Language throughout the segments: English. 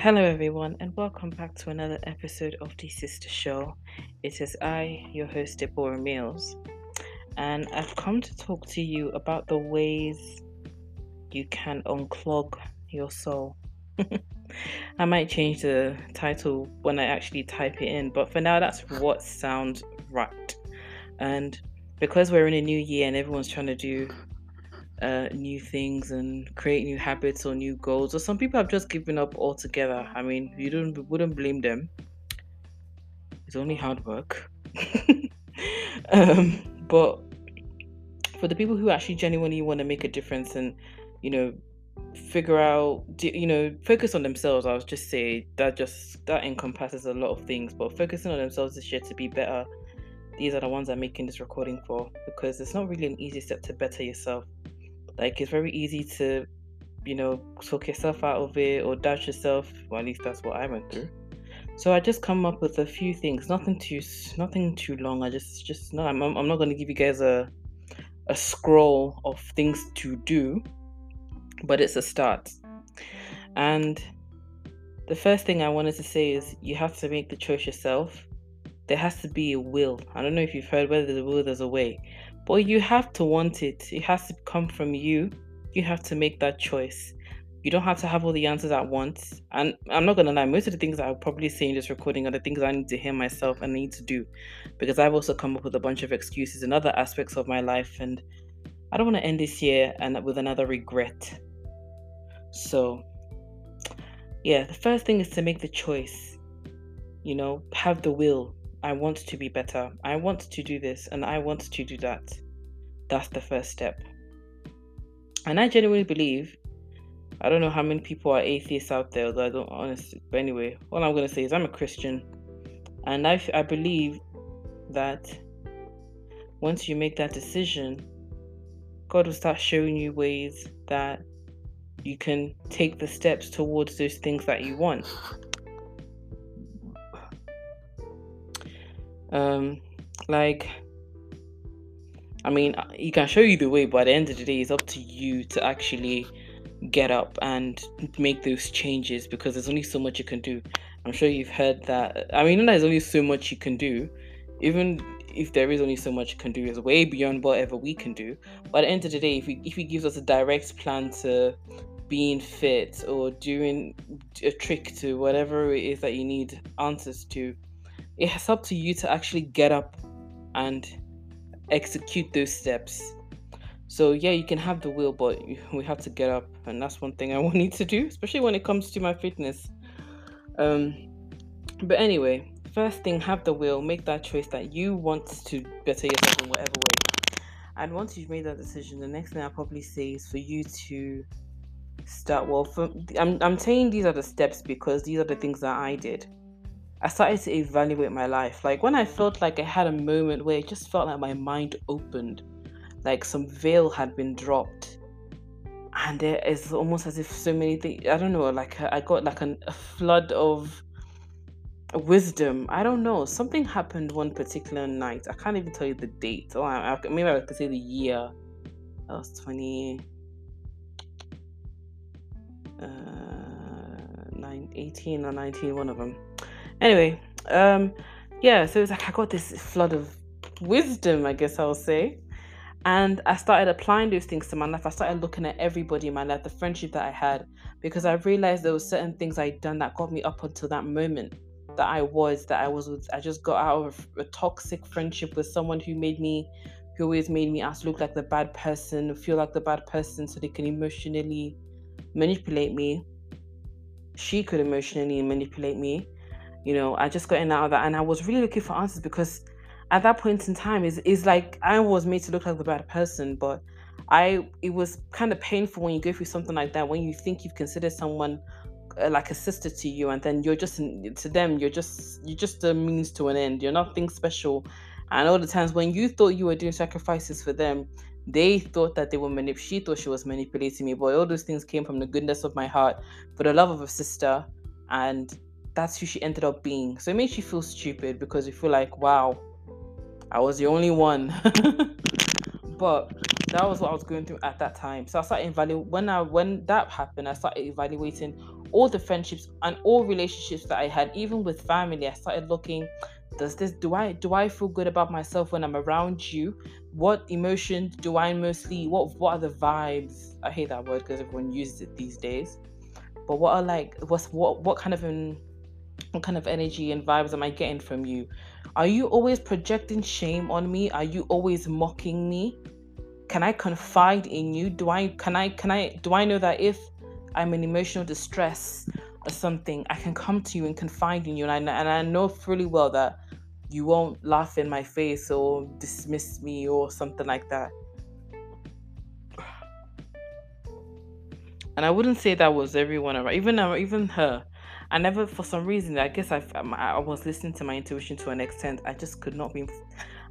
Hello, everyone, and welcome back to another episode of the Sister Show. It is I, your host, Deborah Mills, and I've come to talk to you about the ways you can unclog your soul. I might change the title when I actually type it in, but for now, that's what sounds right. And because we're in a new year and everyone's trying to do uh, new things and create new habits or new goals, or some people have just given up altogether. I mean, you don't wouldn't blame them. It's only hard work. um, but for the people who actually genuinely want to make a difference and you know figure out you know focus on themselves i was just say that just that encompasses a lot of things but focusing on themselves this year to be better these are the ones i'm making this recording for because it's not really an easy step to better yourself like it's very easy to you know talk yourself out of it or doubt yourself well at least that's what i went through so i just come up with a few things nothing too nothing too long i just just no i'm, I'm not going to give you guys a a scroll of things to do but it's a start. And the first thing I wanted to say is you have to make the choice yourself. There has to be a will. I don't know if you've heard whether there's a will, there's a way. But you have to want it. It has to come from you. You have to make that choice. You don't have to have all the answers at once. And I'm not gonna lie, most of the things I'll probably say in this recording are the things I need to hear myself and need to do. Because I've also come up with a bunch of excuses in other aspects of my life and I don't want to end this year and with another regret so, yeah, the first thing is to make the choice. You know, have the will. I want to be better. I want to do this and I want to do that. That's the first step. And I genuinely believe, I don't know how many people are atheists out there, although I don't honestly, but anyway, all I'm going to say is I'm a Christian. And I, I believe that once you make that decision, God will start showing you ways that you can take the steps towards those things that you want. Um, like, I mean, he can show you the way, but at the end of the day, it's up to you to actually get up and make those changes because there's only so much you can do. I'm sure you've heard that. I mean, there's only so much you can do. Even if there is only so much you can do, is way beyond whatever we can do. But at the end of the day, if he if he gives us a direct plan to being fit or doing a trick to whatever it is that you need answers to, it's up to you to actually get up and execute those steps. So yeah, you can have the will, but we have to get up, and that's one thing I want you to do, especially when it comes to my fitness. Um, but anyway, first thing, have the will, make that choice that you want to better yourself in whatever way. And once you've made that decision, the next thing I'll probably say is for you to start well for I'm, I'm saying these are the steps because these are the things that i did i started to evaluate my life. Like when i felt like i had a moment where it just felt like my mind opened like some veil had been dropped. And it's almost as if so many things i don't know like i got like an, a flood of wisdom. I don't know something happened one particular night. I can't even tell you the date. Or I, I, maybe i could say the year. That was 20 uh, nine, 18 or 19, one of them. Anyway, um, yeah, so it's like I got this flood of wisdom, I guess I'll say. And I started applying those things to my life. I started looking at everybody in my life, the friendship that I had, because I realized there were certain things I'd done that got me up until that moment that I was, that I was with, I just got out of a toxic friendship with someone who made me, who always made me ask, look like the bad person, feel like the bad person so they can emotionally manipulate me. She could emotionally manipulate me. You know, I just got in out of that. And I was really looking for answers because at that point in time is is like I was made to look like the bad person, but I it was kind of painful when you go through something like that when you think you've considered someone uh, like a sister to you and then you're just to them you're just you're just a means to an end. You're nothing special. And all the times when you thought you were doing sacrifices for them they thought that they were manip she thought she was manipulating me. But all those things came from the goodness of my heart for the love of a sister. And that's who she ended up being so it makes you feel stupid because you feel like wow i was the only one but that was what i was going through at that time so i started evaluating when i when that happened i started evaluating all the friendships and all relationships that I had, even with family, I started looking does this do I do I feel good about myself when I'm around you? What emotions do I mostly what what are the vibes? I hate that word because everyone uses it these days. But what are like what's what what kind of an what kind of energy and vibes am I getting from you? Are you always projecting shame on me? Are you always mocking me? Can I confide in you? Do I can I can I do I know that if I'm in emotional distress or something, I can come to you and confide in you and I and I know fully well that you won't laugh in my face or dismiss me or something like that. And I wouldn't say that was everyone around, even even her. I never, for some reason, I guess um, I, I was listening to my intuition to an extent. I just could not be,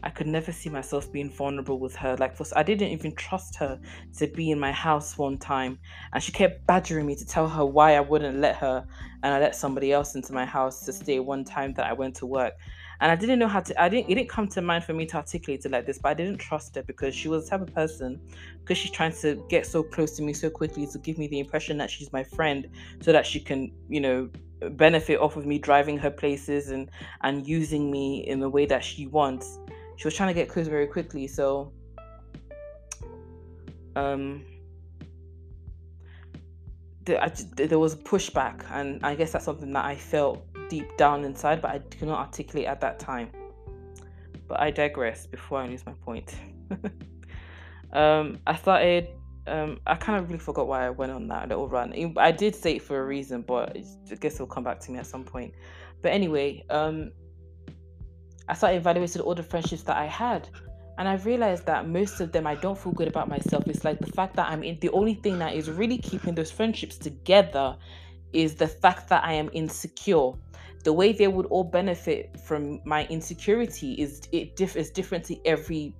I could never see myself being vulnerable with her. Like, for, I didn't even trust her to be in my house one time, and she kept badgering me to tell her why I wouldn't let her, and I let somebody else into my house to stay one time that I went to work and I didn't know how to. I didn't. It didn't come to mind for me to articulate it like this, but I didn't trust her because she was the type of person because she's trying to get so close to me so quickly to give me the impression that she's my friend, so that she can, you know, benefit off of me driving her places and and using me in the way that she wants. She was trying to get close very quickly, so um there was pushback and i guess that's something that i felt deep down inside, but I could not articulate at that time. But I digress before I lose my point. um, I started. Um, I kind of really forgot why I went on that little run. I did say it for a reason, but I guess it'll come back to me at some point. But anyway, um, I started evaluating all the friendships that I had, and I realized that most of them I don't feel good about myself. It's like the fact that I'm in. The only thing that is really keeping those friendships together is the fact that I am insecure the way they would all benefit from my insecurity is it diff- is different to every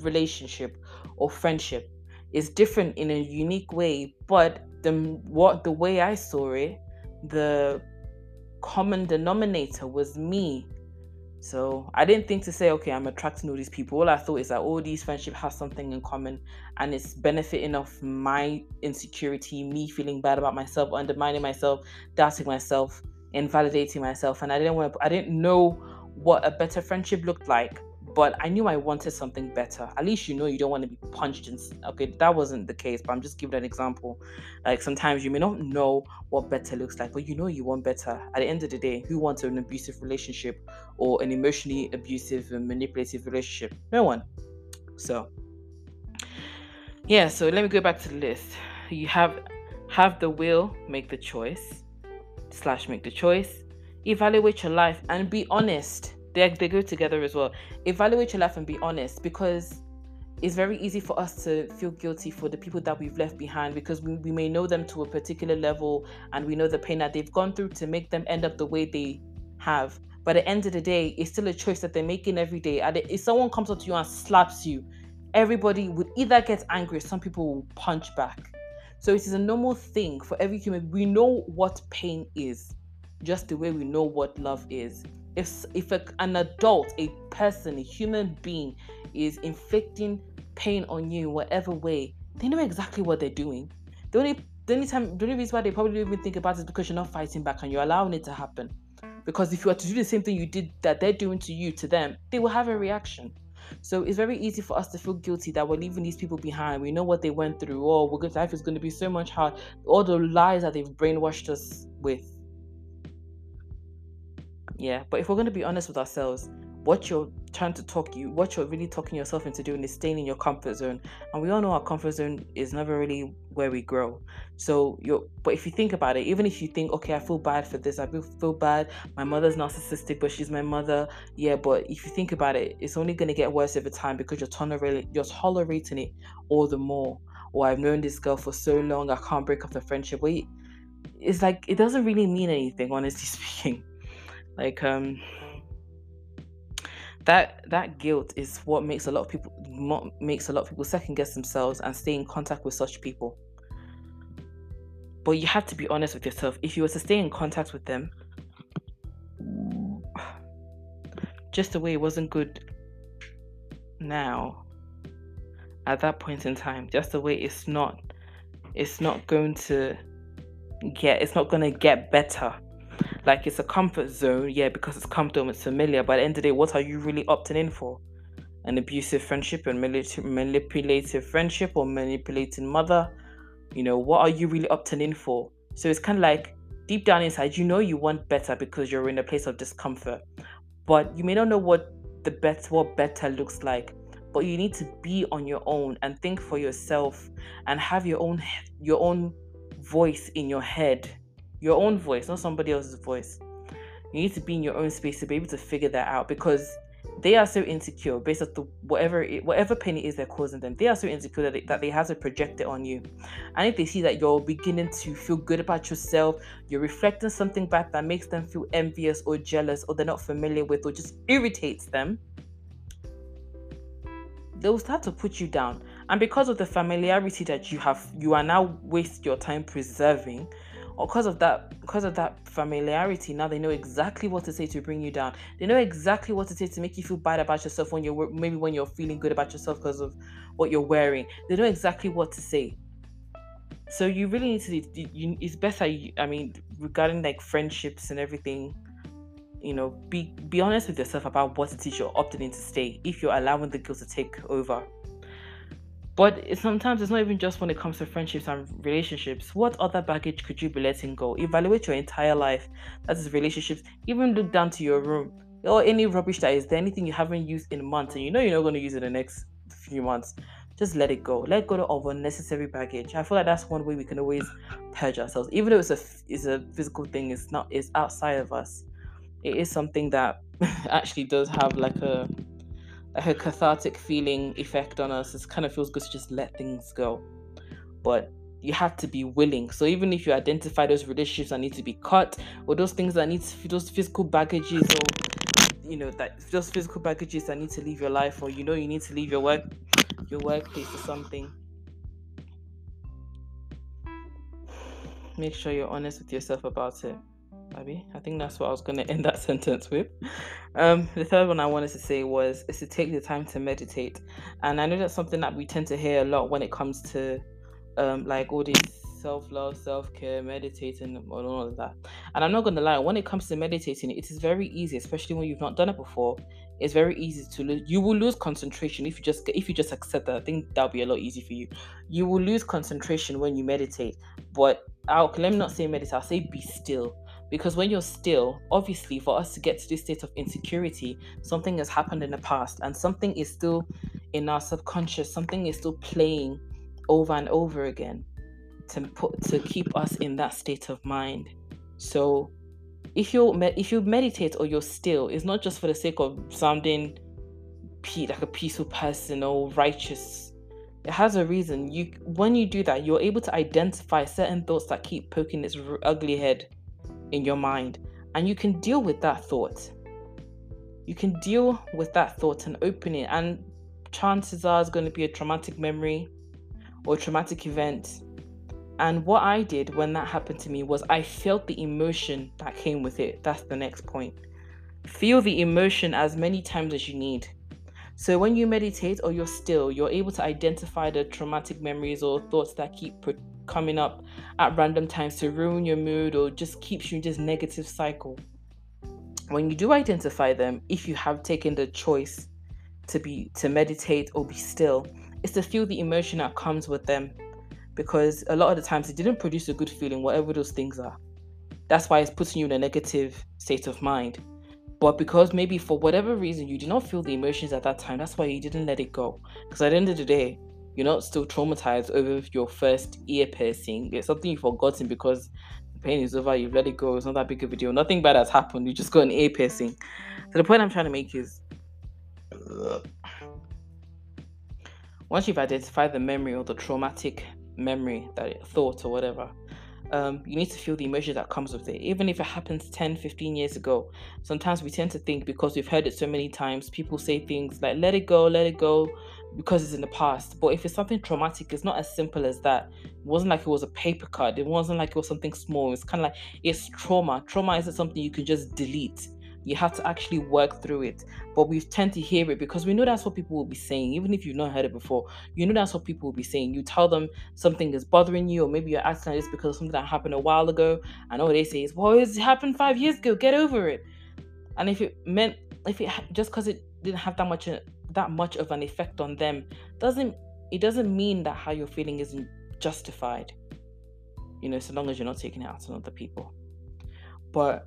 relationship or friendship is different in a unique way but the what the way i saw it the common denominator was me. So i didn't think to say okay i'm attracting all these people. All i thought is that all these friendships have something in common and it's benefiting off my insecurity me feeling bad about myself undermining myself doubting myself invalidating myself and I didn't want to, I didn't know what a better friendship looked like but I knew I wanted something better. At least you know you don't want to be punched in. Okay, that wasn't the case, but I'm just giving an example. Like sometimes you may not know what better looks like, but you know you want better. At the end of the day, who wants an abusive relationship or an emotionally abusive and manipulative relationship? No one. So, yeah. So let me go back to the list. You have have the will, make the choice slash make the choice evaluate your life and be honest they, they go together as well evaluate your life and be honest because it's very easy for us to feel guilty for the people that we've left behind because we, we may know them to a particular level and we know the pain that they've gone through to make them end up the way they have but at the end of the day it's still a choice that they're making every day and if someone comes up to you and slaps you everybody would either get angry some people will punch back so it is a normal thing for every human. We know what pain is, just the way we know what love is. If if a, an adult, a person, a human being, is inflicting pain on you in whatever way, they know exactly what they're doing. The only the only time the only reason why they probably even think about it is because you're not fighting back and you're allowing it to happen. Because if you were to do the same thing you did that they're doing to you to them, they will have a reaction. So it's very easy for us to feel guilty that we're leaving these people behind. We know what they went through. Oh. Life is going to be so much hard. All the lies that they've brainwashed us with. Yeah, but if we're going to be honest with ourselves, what you're trying to talk you what you're really talking yourself into doing is staying in your comfort zone. And we all know our comfort zone is never really where we grow. So you're but if you think about it even if you think okay i feel bad for this i feel bad. My mother's narcissistic but she's my mother. Yeah but if you think about it it's only going to get worse over time because you're tolerating you're tolerating it all the more. Or i've known this girl for so long i can't break up the friendship. Wait it's like it doesn't really mean anything honestly speaking like um that that guilt is what makes a lot of people makes a lot of people second guess themselves and stay in contact with such people but you have to be honest with yourself if you were to stay in contact with them just the way it wasn't good now at that point in time just the way it's not it's not going to get, it's not gonna get better. Like it's a comfort zone, yeah, because it's comfortable, and it's familiar. But at the end of the day, what are you really opting in for? An abusive friendship and manipulative friendship or manipulating mother? You know, what are you really opting in for? So it's kind of like deep down inside, you know you want better because you're in a place of discomfort, but you may not know what the better what better looks like. But you need to be on your own and think for yourself and have your own your own voice in your head, your own voice, not somebody else's voice. You need to be in your own space to be able to figure that out because they are so insecure based on the whatever it, whatever pain it is they're causing them. They are so insecure that they, that they have to project it on you. And if they see that you're beginning to feel good about yourself, you're reflecting something back that makes them feel envious or jealous or they're not familiar with or just irritates them, they'll start to put you down. And because of the familiarity that you have, you are now waste your time preserving or because of that because of that familiarity now they know exactly what to say to bring you down. They know exactly what to say to make you feel bad about yourself when you're maybe when you're feeling good about yourself because of what you're wearing. They know exactly what to say. So you really need to you, it's better i mean regarding like friendships and everything you know be be honest with yourself about what it is you're opting in to stay if you're allowing the guilt to take over but sometimes it's not even just when it comes to friendships and relationships. What other baggage could you be letting go? Evaluate your entire life. That is relationships. Even look down to your room or any rubbish that is there, anything you haven't used in months and you know you're not going to use in the next few months. Just let it go. Let go of unnecessary baggage. I feel like that's one way we can always purge ourselves. Even though it's a it's a physical thing, it's not it's outside of us. It is something that actually does have like a a cathartic feeling effect on us. It kind of feels good to just let things go. But you have to be willing. So even if you identify those relationships that need to be cut, or those things that need to, those physical baggages, or you know that those physical baggages that need to leave your life, or you know you need to leave your work, your workplace or something. Make sure you're honest with yourself about it. I think that's what I was going to end that sentence with. Um, the third one I wanted to say was is to take the time to meditate, and I know that's something that we tend to hear a lot when it comes to um, like all this self love, self care, meditating, and all of that. And I'm not going to lie, when it comes to meditating, it is very easy, especially when you've not done it before. It's very easy to lose. You will lose concentration if you just if you just accept that. I think that'll be a lot easier for you. You will lose concentration when you meditate, but I'll, let me not say meditate. I'll say be still because when you're still, obviously, for us to get to this state of insecurity, something has happened in the past and something is still in our subconscious, something is still playing over and over again to put to keep us in that state of mind. So if you if you meditate or you're still, it's not just for the sake of sounding like a peaceful person or righteous. It has a reason. You when you do that, you're able to identify certain thoughts that keep poking its ugly head in your mind and you can deal with that thought. You can deal with that thought and open it, and chances are it's going to be a traumatic memory or traumatic event. And what I did when that happened to me was I felt the emotion that came with it. That's the next point. Feel the emotion as many times as you need. So when you meditate or you're still, you're able to identify the traumatic memories or thoughts that keep coming up at random times to ruin your mood or just keeps you in this negative cycle. When you do identify them, if you have taken the choice to be to meditate or be still, it's to feel the emotion that comes with them. Because a lot of the times it didn't produce a good feeling, whatever those things are. That's why it's putting you in a negative state of mind. But because maybe for whatever reason you did not feel the emotions at that time, that's why you didn't let it go. Because at the end of the day, you're not still traumatized over your first ear piercing. It's something you've forgotten because the pain is over, you've let it go, it's not that big of a deal. Nothing bad has happened, you just got an ear piercing. So the point I'm trying to make is once you've identified the memory or the traumatic memory, that thought or whatever, um, you need to feel the emotion that comes with it. Even if it happens 10, 15 years ago, sometimes we tend to think because we've heard it so many times, people say things like, let it go, let it go, because it's in the past. But if it's something traumatic, it's not as simple as that. It wasn't like it was a paper cut, it wasn't like it was something small. It's kind of like it's trauma. Trauma isn't something you can just delete. You have to actually work through it. But we tend to hear it because we know that's what people will be saying, even if you've not heard it before. You know that's what people will be saying. You tell them something is bothering you, or maybe you're acting like this because of something that happened a while ago, and all they say is, "Well, it happened five years ago. Get over it." And if it meant, if it just because it didn't have that much uh, that much of an effect on them, doesn't it doesn't mean that how you're feeling isn't justified. You know, so long as you're not taking it out on other people. But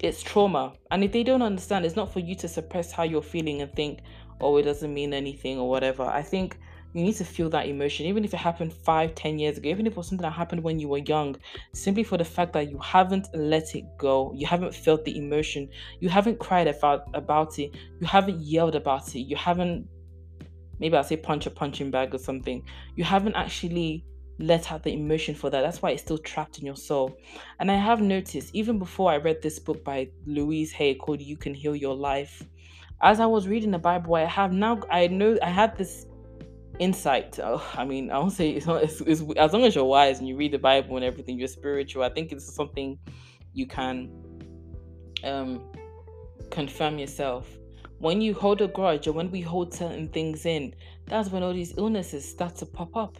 it's trauma. And if they don't understand, it's not for you to suppress how you're feeling and think, oh, it doesn't mean anything or whatever. I think you need to feel that emotion, even if it happened five, ten years ago, even if it was something that happened when you were young, simply for the fact that you haven't let it go, you haven't felt the emotion, you haven't cried about about it, you haven't yelled about it, you haven't maybe I'll say punch a punching bag or something. You haven't actually let out the emotion for that. That's why it's still trapped in your soul. And I have noticed, even before I read this book by Louise Hay called You Can Heal Your Life, as I was reading the Bible, I have now, I know, I had this insight. Oh, I mean, I won't say it's, it's, it's, as long as you're wise and you read the Bible and everything, you're spiritual. I think it's something you can um, confirm yourself. When you hold a grudge or when we hold certain things in, that's when all these illnesses start to pop up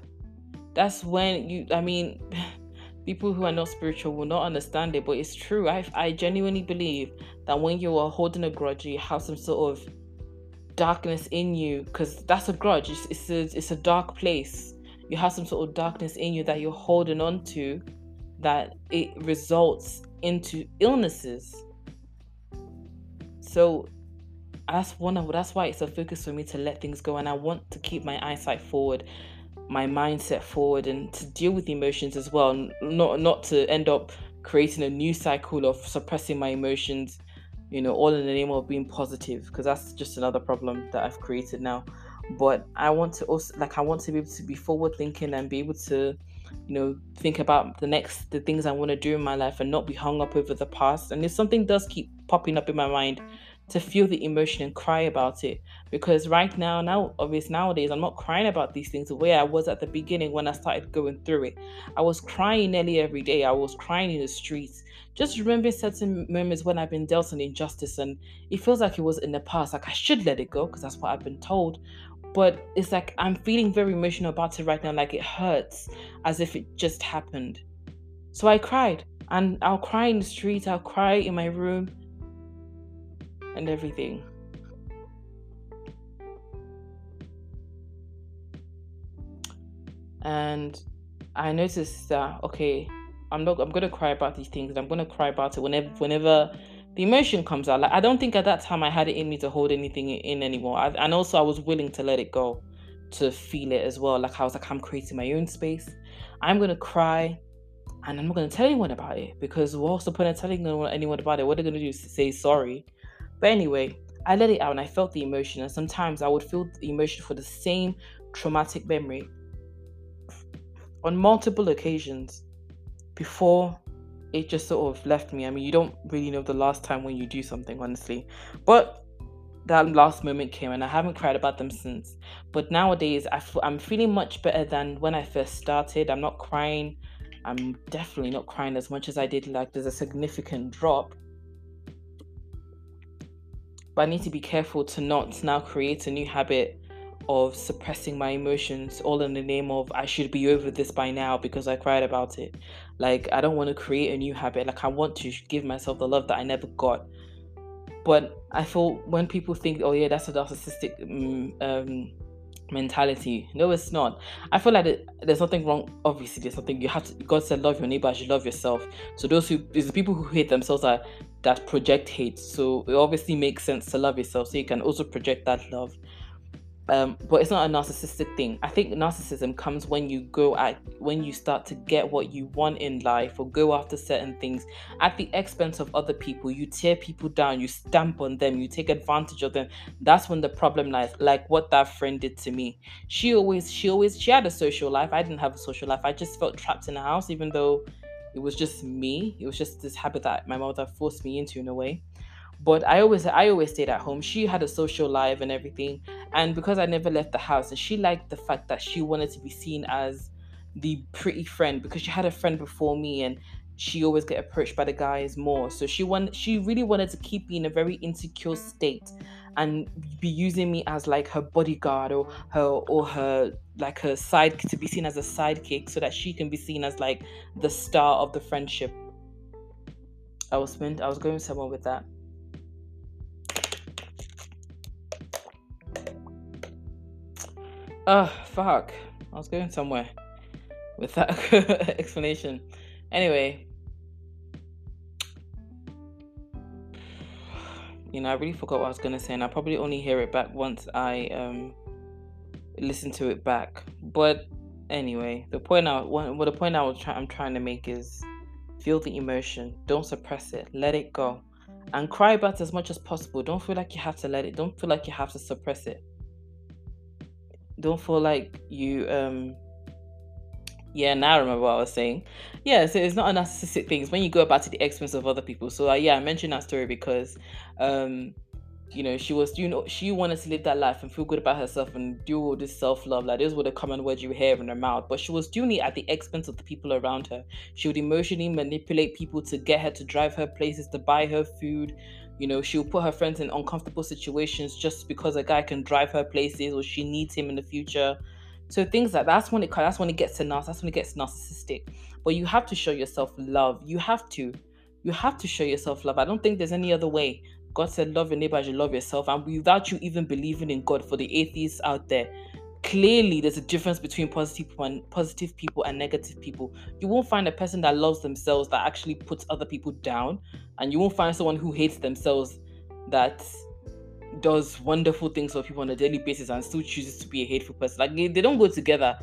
that's when you i mean people who are not spiritual will not understand it but it's true i, I genuinely believe that when you are holding a grudge you have some sort of darkness in you because that's a grudge. It's, it's a it's a dark place. You have some sort of darkness in you that you're holding on to that it results into illnesses. So that's one of that's why it's a focus for me to let things go and i want to keep my eyesight forward my mindset forward and to deal with emotions as well. Not not to end up creating a new cycle of suppressing my emotions you know all in the name of being positive because that's just another problem that i've created now. But i want to also like i want to be able to be forward thinking and be able to you know think about the next the things i want to do in my life and not be hung up over the past. And if something does keep popping up in my mind to feel the emotion and cry about it. Because right now, now obviously nowadays, I'm not crying about these things the way I was at the beginning when I started going through it. I was crying nearly every day. I was crying in the streets. Just remembering certain moments when I've been dealt an injustice and it feels like it was in the past. Like I should let it go because that's what I've been told. But it's like I'm feeling very emotional about it right now. Like it hurts as if it just happened. So I cried. And I'll cry in the street, I'll cry in my room and everything. And I noticed that okay, I'm not I'm gonna cry about these things I'm gonna cry about it whenever whenever the emotion comes out. Like I don't think at that time I had it in me to hold anything in anymore. I, and also I was willing to let it go, to feel it as well. Like I was like, I'm creating my own space. I'm gonna cry, and I'm not gonna tell anyone about it because what's the point of telling anyone about it? What are they gonna do? Is say sorry? But anyway, I let it out and I felt the emotion. And sometimes I would feel the emotion for the same traumatic memory on multiple occasions before it just sort of left me. I mean, you don't really know the last time when you do something, honestly. But that last moment came and I haven't cried about them since. But nowadays, I f- I'm feeling much better than when I first started. I'm not crying. I'm definitely not crying as much as I did. Like, there's a significant drop but I need to be careful to not now create a new habit of suppressing my emotions all in the name of I should be over this by now because I cried about it. Like I don't want to create a new habit. Like I want to give myself the love that I never got. But I feel when people think, oh yeah, that's a narcissistic um, um mentality. No, it's not. I feel like it, there's nothing wrong. Obviously, there's something you have to. God said, "Love your neighbor as you love yourself." So those who, there's the people who hate themselves are that project hate. So it obviously makes sense to love yourself. So you can also project that love. Um, but it's not a narcissistic thing. I think narcissism comes when you go at when you start to get what you want in life or go after certain things at the expense of other people. You tear people down, you stamp on them, you take advantage of them. That's when the problem lies. Like what that friend did to me. She always, she always, she had a social life. I didn't have a social life. I just felt trapped in a house, even though it was just me. It was just this habit that my mother forced me into in a way. But I always I always stayed at home. She had a social life and everything. And because I never left the house, and she liked the fact that she wanted to be seen as the pretty friend because she had a friend before me and she always get approached by the guys more. So she want she really wanted to keep me in a very insecure state and be using me as like her bodyguard or her or her like her side to be seen as a sidekick so that she can be seen as like the star of the friendship. I was meant I was going somewhere with that. Oh fuck. I was going somewhere with that explanation. Anyway, you know, I really forgot what I was gonna say, and I probably only hear it back once I um listen to it back. But anyway, the point I well, the point I was trying I'm trying to make is feel the emotion, don't suppress it, let it go, and cry about as much as possible. Don't feel like you have to let it. Don't feel like you have to suppress it. Don't feel like you um yeah, now I remember what I was saying. Yeah, so it's not a narcissistic thing. It's when you go about to the expense of other people. So uh, yeah, I mentioned that story because um you know, she was, you know, she wanted to live that life and feel good about herself and do all this self love. Like, those were the common words you hear in her mouth. But she was doing it at the expense of the people around her. She would emotionally manipulate people to get her to drive her places, to buy her food. You know, she'll put her friends in uncomfortable situations just because a guy can drive her places or she needs him in the future. So things like that's when it that's when it gets to nas that's when it gets narcissistic. But you have to show yourself love. You have to. You have to show yourself love. I don't think there's any other way. God said, Love your neighbor as you love yourself. And without you even believing in God, for the atheists out there, clearly there's a difference between positive people and positive people and negative people. You won't find a person that loves themselves that actually puts other people down, and you won't find someone who hates themselves that does wonderful things for people on a daily basis and still chooses to be a hateful person. Like they, they don't go together.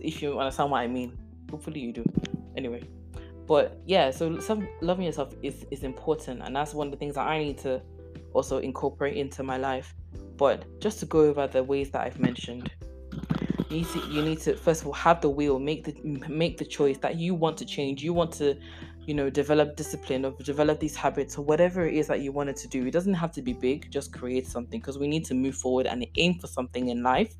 If you understand what I mean, hopefully you do. Anyway, but yeah, so some loving yourself is is important, and that's one of the things that I need to also incorporate into my life. But just to go over the ways that I've mentioned, you need to you need to first of all have the will, make the make the choice that you want to change. You want to you know, develop discipline or develop these habits or whatever it is that you wanted to do. It doesn't have to be big, just create something because we need to move forward and aim for something in life.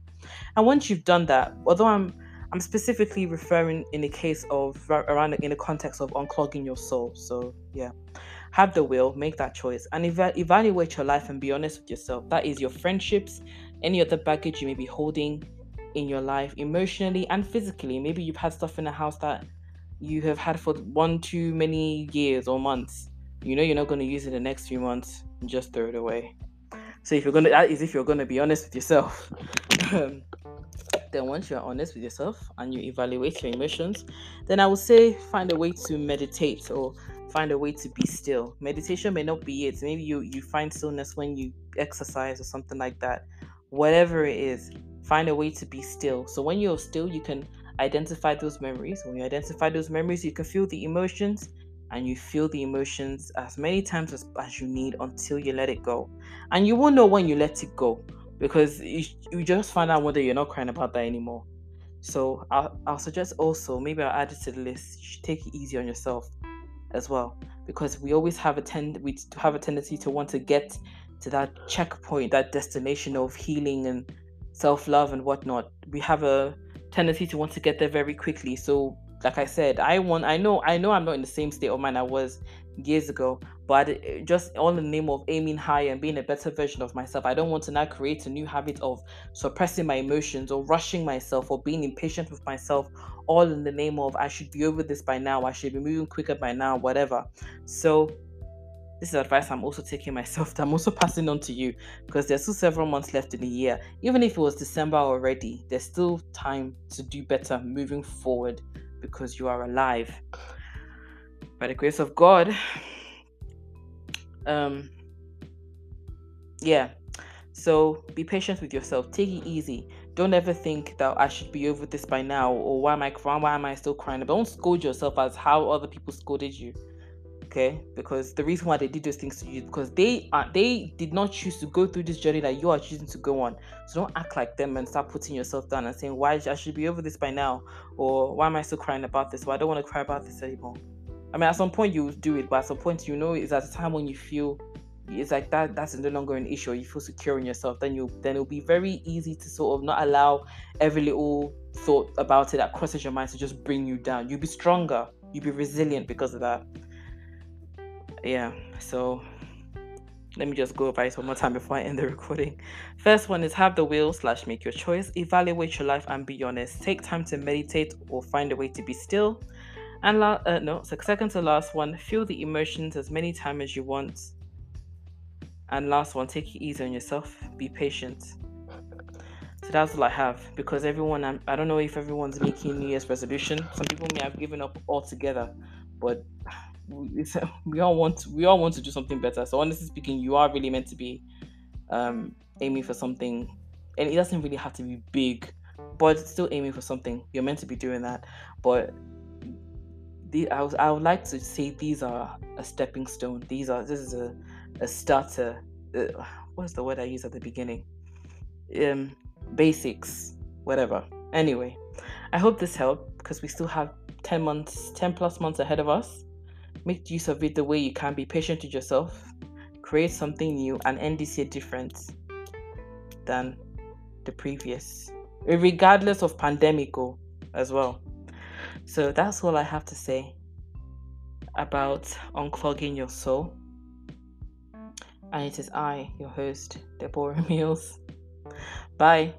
And once you've done that, although I'm I'm specifically referring in the case of around in the context of unclogging your soul. So yeah, have the will, make that choice, and eva- evaluate your life and be honest with yourself. That is your friendships, any other baggage you may be holding in your life, emotionally and physically. Maybe you've had stuff in the house that you have had for one too many years or months. You know you're not going to use it the next few months. Just throw it away. So if you're gonna, that is if you're gonna be honest with yourself. then once you're honest with yourself and you evaluate your emotions, then I would say find a way to meditate or find a way to be still. Meditation may not be it. Maybe you you find stillness when you exercise or something like that. Whatever it is, find a way to be still. So when you're still, you can identify those memories. When you identify those memories, you can feel the emotions and you feel the emotions as many times as, as you need until you let it go. And you won't know when you let it go because you, you just find out whether you're not crying about that anymore. So I'll, I'll suggest also, maybe I'll add it to the list, you take it easy on yourself as well because we always have a tend we have a tendency to want to get to that checkpoint, that destination of healing and self-love and whatnot. We have a tendency to want to get there very quickly. So, like I said, I want, I know, I know I'm not in the same state of mind I was years ago, but just all in the name of aiming higher and being a better version of myself. I don't want to now create a new habit of suppressing my emotions or rushing myself or being impatient with myself, all in the name of I should be over this by now, I should be moving quicker by now, whatever. So, this is advice I'm also taking myself, that I'm also passing on to you because there's still several months left in the year. Even if it was December already, there's still time to do better moving forward because you are alive. By the grace of God. Um yeah. So be patient with yourself. Take it easy. Don't ever think that I should be over this by now or why am I crying? Why am I still crying? Don't scold yourself as how other people scolded you okay because the reason why they did those things to you because they are they did not choose to go through this journey that you are choosing to go on. So don't act like them and start putting yourself down and saying why i should be over this by now or why am i still crying about this? Or i don't want to cry about this anymore. I mean at some point you do it but at some point you know it's at a time when you feel it's like that that's no longer an issue you feel secure in yourself then you then it'll be very easy to sort of not allow every little thought about it that crosses your mind to just bring you down. You'll be stronger You'll be resilient because of that. Yeah. So let me just go over it one more time before I end the recording. First one is have the will slash make your choice. Evaluate your life and be honest. Take time to meditate or find a way to be still. And la- uh, no, so second to last one, feel the emotions as many times as you want. And last one, take it easy on yourself. Be patient. So that's all I have because everyone, I'm, I don't know if everyone's making New Year's resolution. Some people may have given up altogether, but we, all want we all want to do something better. So honestly speaking, you are really meant to be um, aiming for something, and it doesn't really have to be big, but still aiming for something. You're meant to be doing that, but the, I, was, I would like to say these are a stepping stone. These are this is a, a starter. Uh, what's the word I used at the beginning? Um, basics, whatever. Anyway, I hope this helped because we still have 10 months, 10 plus months ahead of us. Make use of it the way you can. Be patient with yourself. Create something new and end this year different than the previous, regardless of pandemic oh, as well. So that's all I have to say about unclogging your soul. And it is I, your host, Deborah Mills. Bye.